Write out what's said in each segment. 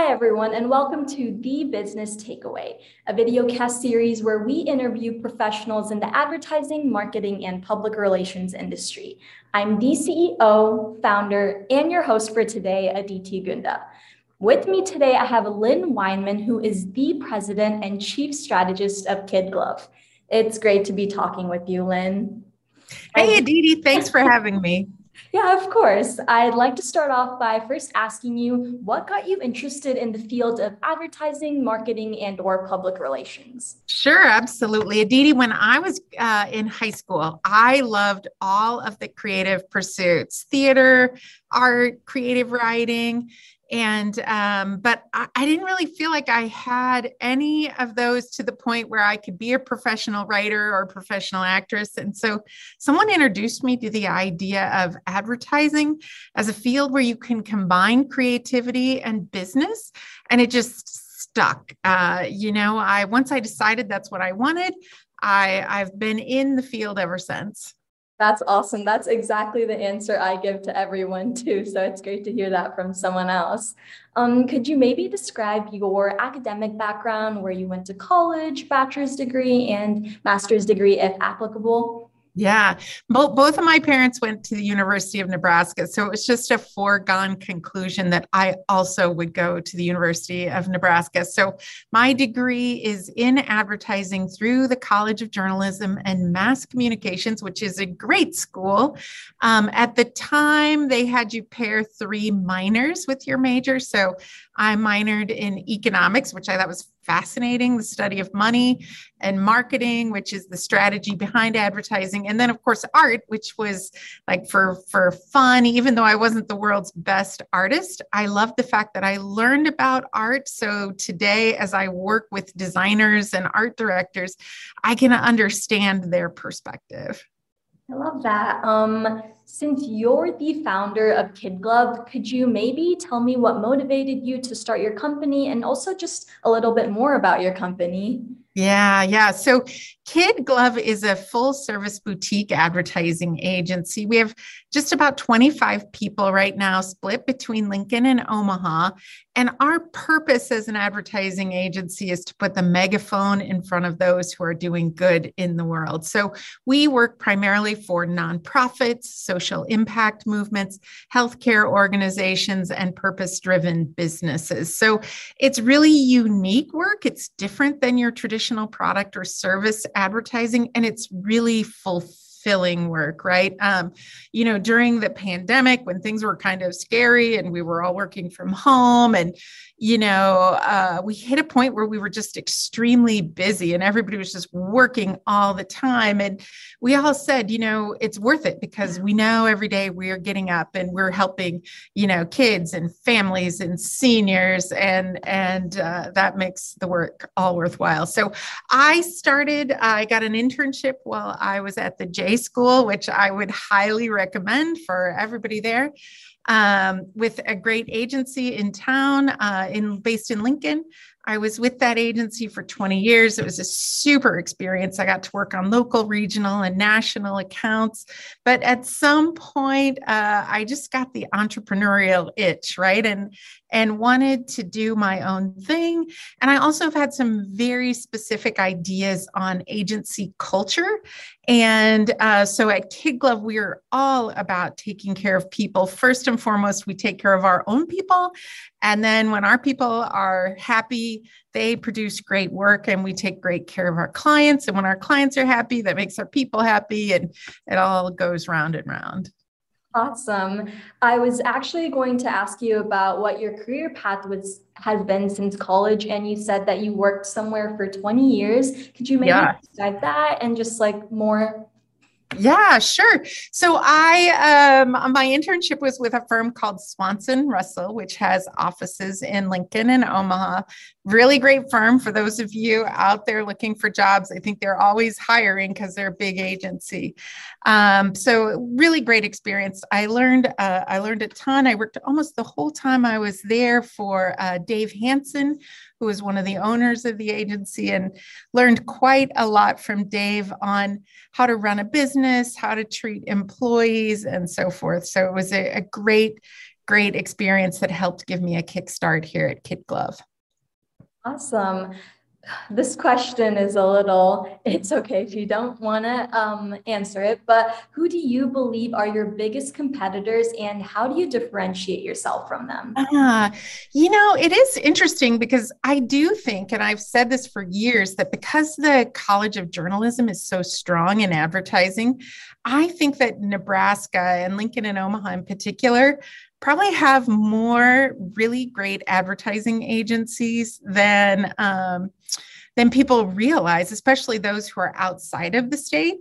Hi, everyone, and welcome to The Business Takeaway, a video cast series where we interview professionals in the advertising, marketing, and public relations industry. I'm the CEO, founder, and your host for today, Aditi Gunda. With me today, I have Lyn Wineman, who is the president and chief strategist of Kidglov. It's great to be talking with you, Lyn. Hey, Aditi, thanks for having me. Yeah, of course. I'd like to start off by first asking you what got you interested in the field of advertising, marketing, and or public relations? Sure, absolutely. Aditi, when I was uh, in high school, I loved all of the creative pursuits, theater, art, creative writing and um, but I, I, didn't really feel like i had any of those to the point where i could be a professional writer or professional actress. And so someone introduced me to the idea of advertising as a field where you can combine creativity and business. And it just stuck. Uh, you know i once i decided that's what i wanted i i've been in the field ever since that's awesome. That's exactly the answer I give to everyone too. So it's great to hear that from someone else. Um, could you maybe describe your academic background, where you went to college, bachelor's degree, and master's degree, if applicable? Yeah, both both of my parents went to the University of Nebraska, so it was just a foregone conclusion that I also would go to the University of Nebraska. So my degree is in advertising through the College of Journalism and Mass Communications, which is a great school. Um, at the time, they had you pair three minors with your major, so I minored in economics, which I thought was fascinating the study of money and marketing which is the strategy behind advertising. And then of course art which was like for for fun even though i wasn't the world's best artist i love the fact that i learned about art. So today as i work with designers and art directors i can understand their perspective. I love that. Um, since you're the founder of Kidglov, could you maybe tell me what motivated you to start your company and also just a little bit more about your company? Yeah, yeah. So Kidglov is a full service boutique advertising agency. We have just about 25 people right now, split between Lincoln and Omaha. And our purpose as an advertising agency is to put the megaphone in front of those who are doing good in the world. So we work primarily for nonprofits, social impact movements, healthcare organizations, and purpose driven businesses. So it's really unique work. It's different than your traditional product or service advertising and it's really fulfilling work, right? Um, you know, during the pandemic when things were kind of scary and we were all working from home and you know, uh, we hit a point where we were just extremely busy and everybody was just working all the time. And we all said, you know, it's worth it because we know every day we are getting up and we're helping, you know, kids and families and seniors, and and uh, that makes the work all worthwhile. So I started. I got an internship while I was at the J School, which I would highly recommend for everybody there um, with a great agency in town, uh, in based in Lincoln. I was with that agency for 20 years. It was a super experience. I got to work on local, regional, and national accounts. But at some point, uh, I just got the entrepreneurial itch, right? And and wanted to do my own thing. And I also have had some very specific ideas on agency culture. And uh, so at Kidglov, we are all about taking care of people. First and foremost, we take care of our own people. And then when our people are happy, they produce great work and we take great care of our clients. And when our clients are happy, that makes our people happy. And it all goes round and round. Awesome. I was actually going to ask you about what your career path was has been since college, and you said that you worked somewhere for 20 years. Could you maybe yeah. describe that and just like more yeah, sure. So I um my internship was with a firm called Swanson Russell, which has offices in Lincoln and Omaha. Really great firm for those of you out there looking for jobs. I think they're always hiring because they're a big agency. Um, so really great experience. I learned uh, I learned a ton. I worked almost the whole time I was there for uh, Dave Hanson, who was one of the owners of the agency, and learned quite a lot from Dave on how to run a business, how to treat employees, and so forth. So it was a, a great great experience that helped give me a kickstart here at Kidglov. Awesome this question is a little, it's okay if you don't want to um, answer it, but who do you believe are your biggest competitors and how do you differentiate yourself from them? Uh, you know, it is interesting because I do think, and I've said this for years, that because the College of Journalism is so strong in advertising, I think that Nebraska and Lincoln and Omaha in particular probably have more really great advertising agencies than um, than people realize, especially those who are outside of the state.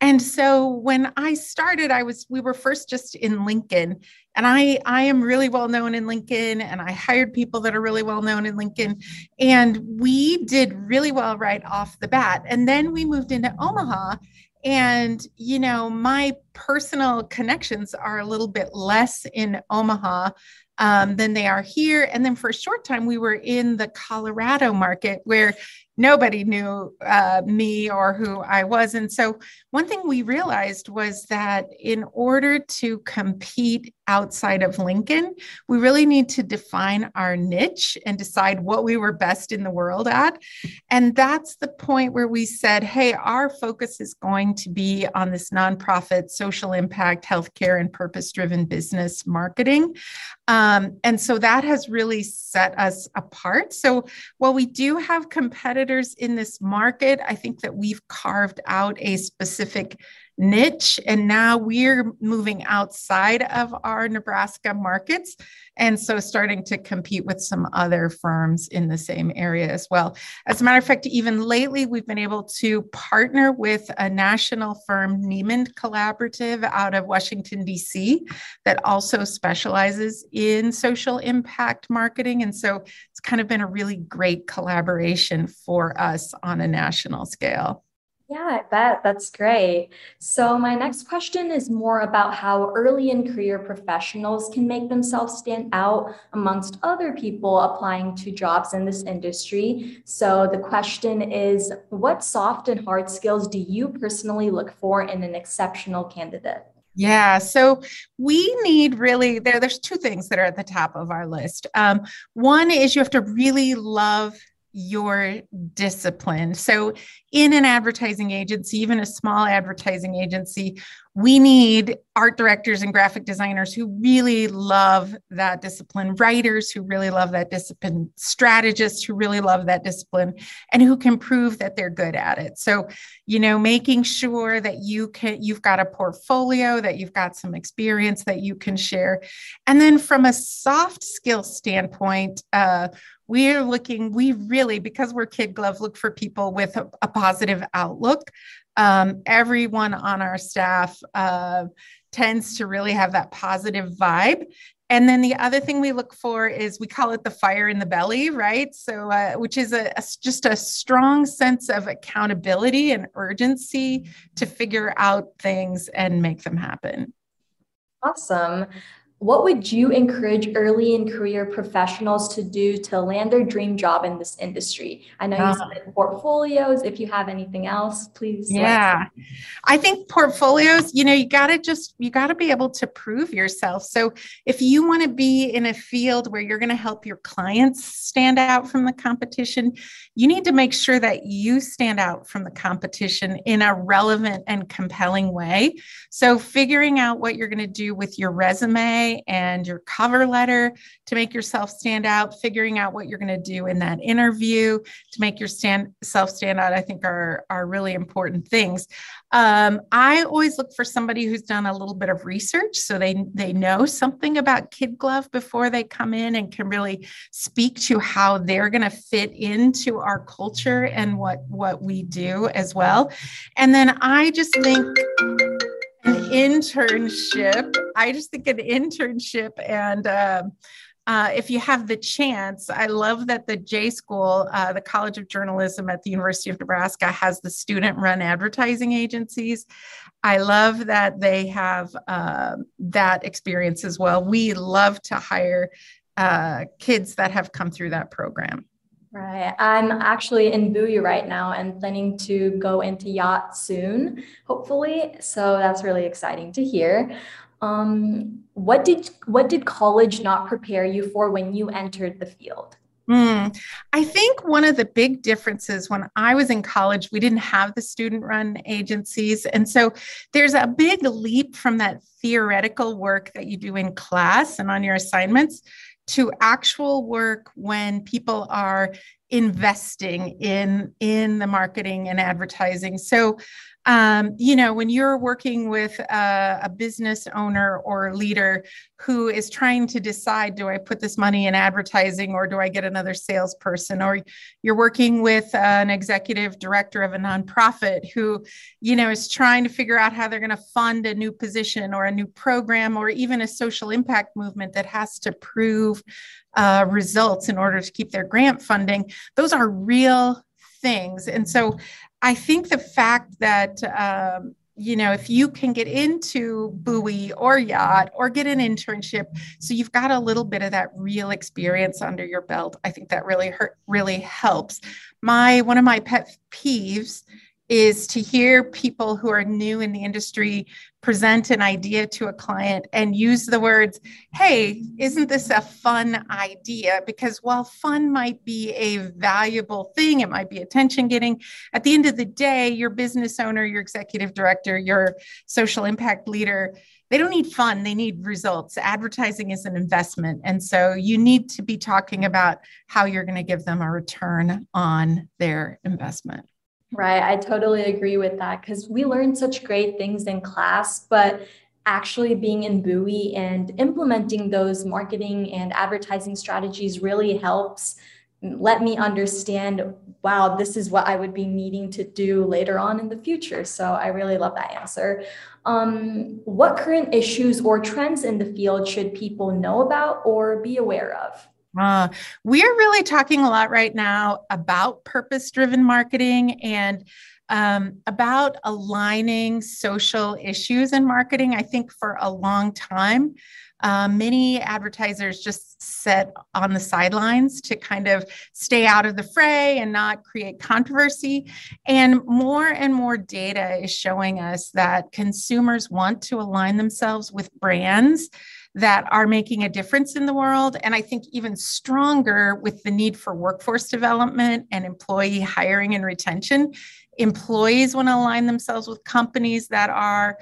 And so when I started, I was we were first just in Lincoln, and I I am really well known in Lincoln, and I hired people that are really well known in Lincoln, and we did really well right off the bat. And then we moved into Omaha, and, you know, my personal connections are a little bit less in Omaha um, than they are here. And then for a short time, we were in the Colorado market where nobody knew uh, me or who I was. And so, one thing we realized was that in order to compete outside of Lincoln, we really need to define our niche and decide what we were best in the world at. And that's the point where we said, hey, our focus is going to be on this nonprofit, social impact, healthcare, and purpose driven business marketing. Um, and so that has really set us apart. So while we do have competitors in this market, I think that we've carved out a specific niche. And now we're moving outside of our Nebraska markets. And so starting to compete with some other firms in the same area as well. As a matter of fact, even lately, we've been able to partner with a national firm, Niemand Collaborative, out of Washington, D.C., that also specializes in social impact marketing. And so it's kind of been a really great collaboration for us on a national scale. Yeah, I bet. That's great. So, my next question is more about how early in career professionals can make themselves stand out amongst other people applying to jobs in this industry. So, the question is What soft and hard skills do you personally look for in an exceptional candidate? Yeah, so we need really there. There's two things that are at the top of our list. Um, one is you have to really love your discipline. So, in an advertising agency, even a small advertising agency, we need art directors and graphic designers who really love that discipline, writers who really love that discipline, strategists who really love that discipline, and who can prove that they're good at it. So, you know, making sure that you can, you've got a portfolio, that you've got some experience that you can share. And then from a soft skill standpoint, uh, we're looking, we really, because we're Kidglov, look for people with a, a positive outlook. Um, everyone on our staff uh, tends to really have that positive vibe. And then the other thing we look for is we call it the fire in the belly, right? So, uh, which is a, a, just a strong sense of accountability and urgency to figure out things and make them happen. Awesome. What would you encourage early in career professionals to do to land their dream job in this industry? I know you uh, said portfolios. If you have anything else, please. Yeah. I think portfolios, you know, you got to just, you got to be able to prove yourself. So if you want to be in a field where you're going to help your clients stand out from the competition, you need to make sure that you stand out from the competition in a relevant and compelling way. So figuring out what you're going to do with your resume and your cover letter to make yourself stand out, figuring out what you're going to do in that interview to make yourself stand out, I think are, are really important things. Um, I always look for somebody who's done a little bit of research so they, they know something about Kidglov before they come in and can really speak to how they're going to fit into our culture and what, what we do as well. And then I just think internship. I just think an internship and uh, uh, if you have the chance, I love that the J School, uh, the College of Journalism at the University of Nebraska, has the student run advertising agencies. I love that they have uh, that experience as well. We love to hire uh, kids that have come through that program. Right. I'm actually in Buoy right now and planning to go into Jacht soon, hopefully. So that's really exciting to hear. Um, what did what did college not prepare you for when you entered the field? Mm, I think one of the big differences when I was in college, we didn't have the student run agencies. And so there's a big leap from that theoretical work that you do in class and on your assignments to actual work when people are investing in in the marketing and advertising. So um, you know, when you're working with a, a, business owner or leader who is trying to decide, do I put this money in advertising or do I get another salesperson? Or you're working with an executive director of a nonprofit who, you know, is trying to figure out how they're going to fund a new position or a new program or even a social impact movement that has to prove uh, results in order to keep their grant funding. Those are real things. And so I think the fact that, um, you know, if you can get into buoy or Jacht or get an internship, so you've got a little bit of that real experience under your belt, I think that really hurt, really helps. My one of my pet peeves is to hear people who are new in the industry present an idea to a client and use the words, Hey, isn't this a fun idea? Because while fun might be a valuable thing, it might be attention getting, at the end of the day, your business owner, your executive director, your social impact leader, they don't need fun, they need results. Advertising is an investment. And so you need to be talking about how you're going to give them a return on their investment. Right. I totally agree with that because we learned such great things in class, but actually being in Buoy and implementing those marketing and advertising strategies really helps let me understand wow this is what i would be needing to do later on in the future so i really love that answer um, what current issues or trends in the field should people know about or be aware of uh, we're really talking a lot right now about purpose driven marketing and um, about aligning social issues in marketing. I think for a long time, uh, many advertisers just sit on the sidelines to kind of stay out of the fray and not create controversy. And more and more data is showing us that consumers want to align themselves with brands that are making a difference in the world. And I think even stronger with the need for workforce development and employee hiring and retention. Employees want to align themselves with companies that are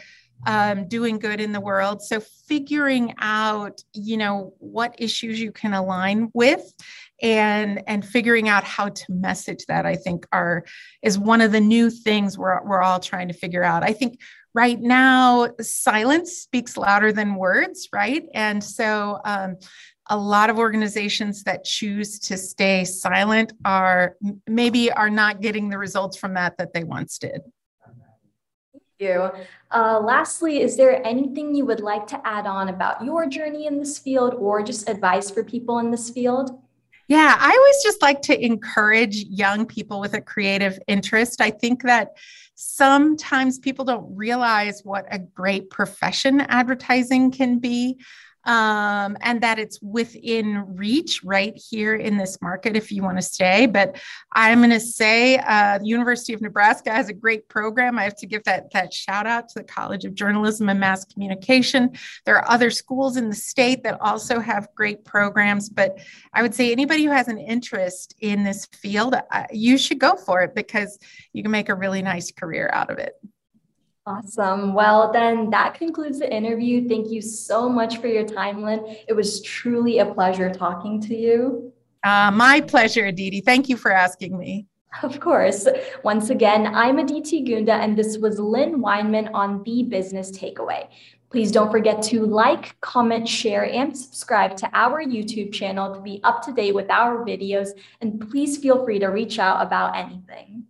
um, doing good in the world. So figuring out, you know, what issues you can align with and and figuring out how to message that i think are is one of the new things we're, we're all trying to figure out i think right now silence speaks louder than words right and so um, a lot of organizations that choose to stay silent are maybe are not getting the results from that that they once did Thank you. Uh, lastly, is there anything you would like to add on about your journey in this field or just advice for people in this field? Yeah, I always just like to encourage young people with a creative interest. I think that sometimes people don't realize what a great profession advertising can be um, and that it's within reach right here in this market if you want to stay. But I'm going to say uh, the University of Nebraska has a great program. I have to give that, that shout out to the College of Journalism and Mass Communication. There are other schools in the state that also have great programs, but I would say anybody who has an interest in this field, uh, you should go for it because you can make a really nice career out of it. Awesome. Well, then that concludes the interview. Thank you so much for your time, Lyn. It was truly a pleasure talking to you. Uh, my pleasure, Aditi. Thank you for asking me. Of course. Once again, I'm Aditi Gunda, and this was Lyn Wineman on The Business Takeaway. Please don't forget to like, comment, share, and subscribe to our YouTube channel to be up to date with our videos. And please feel free to reach out about anything.